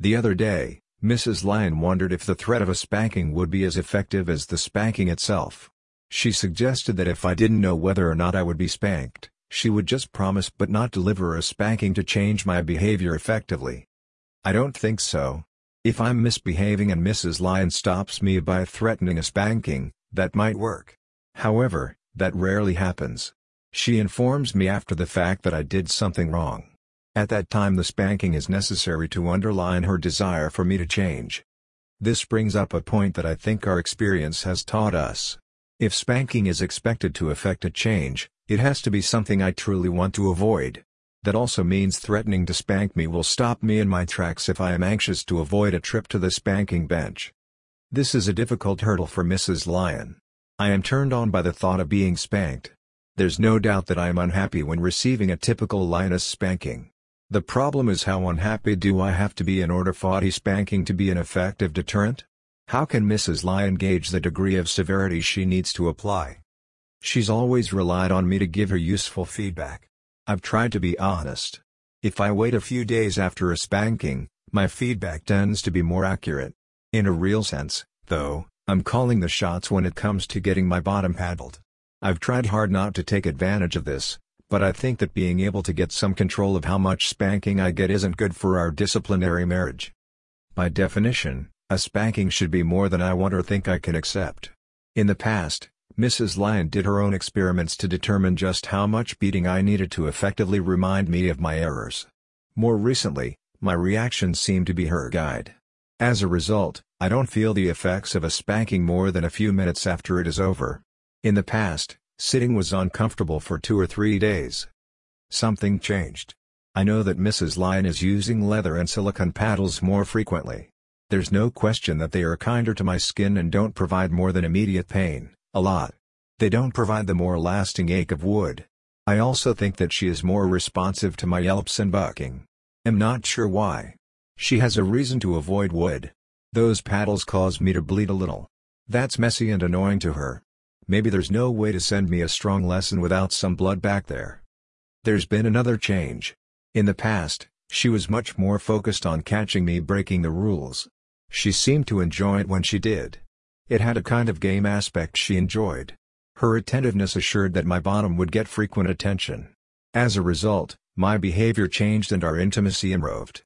The other day, Mrs. Lion wondered if the threat of a spanking would be as effective as the spanking itself. She suggested that if I didn't know whether or not I would be spanked, she would just promise but not deliver a spanking to change my behavior effectively. I don't think so. If I'm misbehaving and Mrs. Lion stops me by threatening a spanking, that might work. However, that rarely happens. She informs me after the fact that I did something wrong. At that time the spanking is necessary to underline her desire for me to change. This brings up a point that I think our experience has taught us. If spanking is expected to effect a change, it has to be something I truly want to avoid. That also means threatening to spank me will stop me in my tracks if I am anxious to avoid a trip to the spanking bench. This is a difficult hurdle for Mrs. Lion. I am turned on by the thought of being spanked. There's no doubt that I am unhappy when receiving a typical lioness spanking. The problem is how unhappy do I have to be in order for a spanking to be an effective deterrent? How can Mrs. Lion gauge the degree of severity she needs to apply? She's always relied on me to give her useful feedback. I've tried to be honest. If I wait a few days after a spanking, my feedback tends to be more accurate. In a real sense, though, I'm calling the shots when it comes to getting my bottom paddled. I've tried hard not to take advantage of this, but I think that being able to get some control of how much spanking I get isn't good for our disciplinary marriage. By definition, a spanking should be more than I want or think I can accept. In the past, Mrs. Lion did her own experiments to determine just how much beating I needed to effectively remind me of my errors. More recently, my reactions seem to be her guide. As a result, I don't feel the effects of a spanking more than a few minutes after it is over. In the past, Sitting was uncomfortable for two or three days. Something changed. I know that Mrs. Lion is using leather and silicone paddles more frequently. There's no question that they are kinder to my skin and don't provide more than immediate pain, a lot. They don't provide the more lasting ache of wood. I also think that she is more responsive to my yelps and bucking. Am not sure why. She has a reason to avoid wood. Those paddles cause me to bleed a little. That's messy and annoying to her. Maybe there's no way to send me a strong lesson without some blood back there. There's been another change. In the past, she was much more focused on catching me breaking the rules. She seemed to enjoy it when she did. It had a kind of game aspect she enjoyed. Her attentiveness assured that my bottom would get frequent attention. As a result, my behavior changed and our intimacy improved.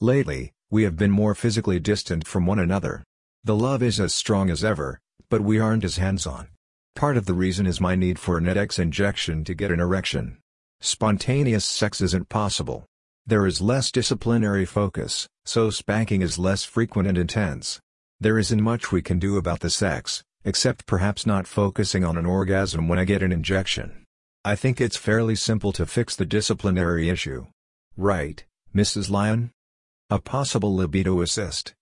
Lately, we have been more physically distant from one another. The love is as strong as ever, but we aren't as hands-on. Part of the reason is my need for an Edex injection to get an erection. Spontaneous sex isn't possible. There is less disciplinary focus, so spanking is less frequent and intense. There isn't much we can do about the sex, except perhaps not focusing on an orgasm when I get an injection. I think it's fairly simple to fix the disciplinary issue. Right, Mrs. Lion? A possible libido assist.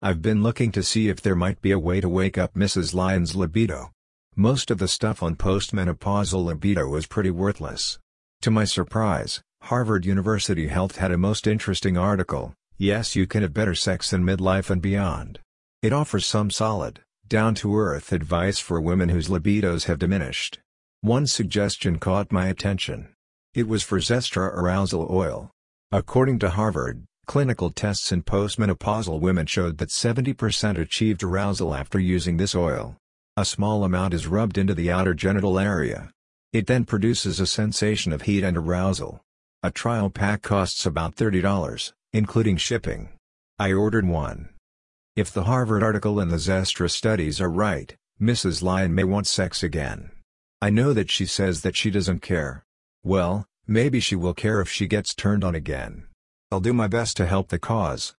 I've been looking to see if there might be a way to wake up Mrs. Lion's libido. Most of the stuff on postmenopausal libido was pretty worthless. To my surprise, Harvard University Health had a most interesting article, Yes You Can Have Better Sex in Midlife and Beyond. It offers some solid, down-to-earth advice for women whose libidos have diminished. One suggestion caught my attention. It was for Zestra arousal oil. According to Harvard, clinical tests in postmenopausal women showed that 70% achieved arousal after using this oil. A small amount is rubbed into the outer genital area. It then produces a sensation of heat and arousal. A trial pack costs about $30, including shipping. I ordered one. If the Harvard article and the Zestra studies are right, Mrs. Lion may want sex again. I know that she says that she doesn't care. Well, maybe she will care if she gets turned on again. I'll do my best to help the cause.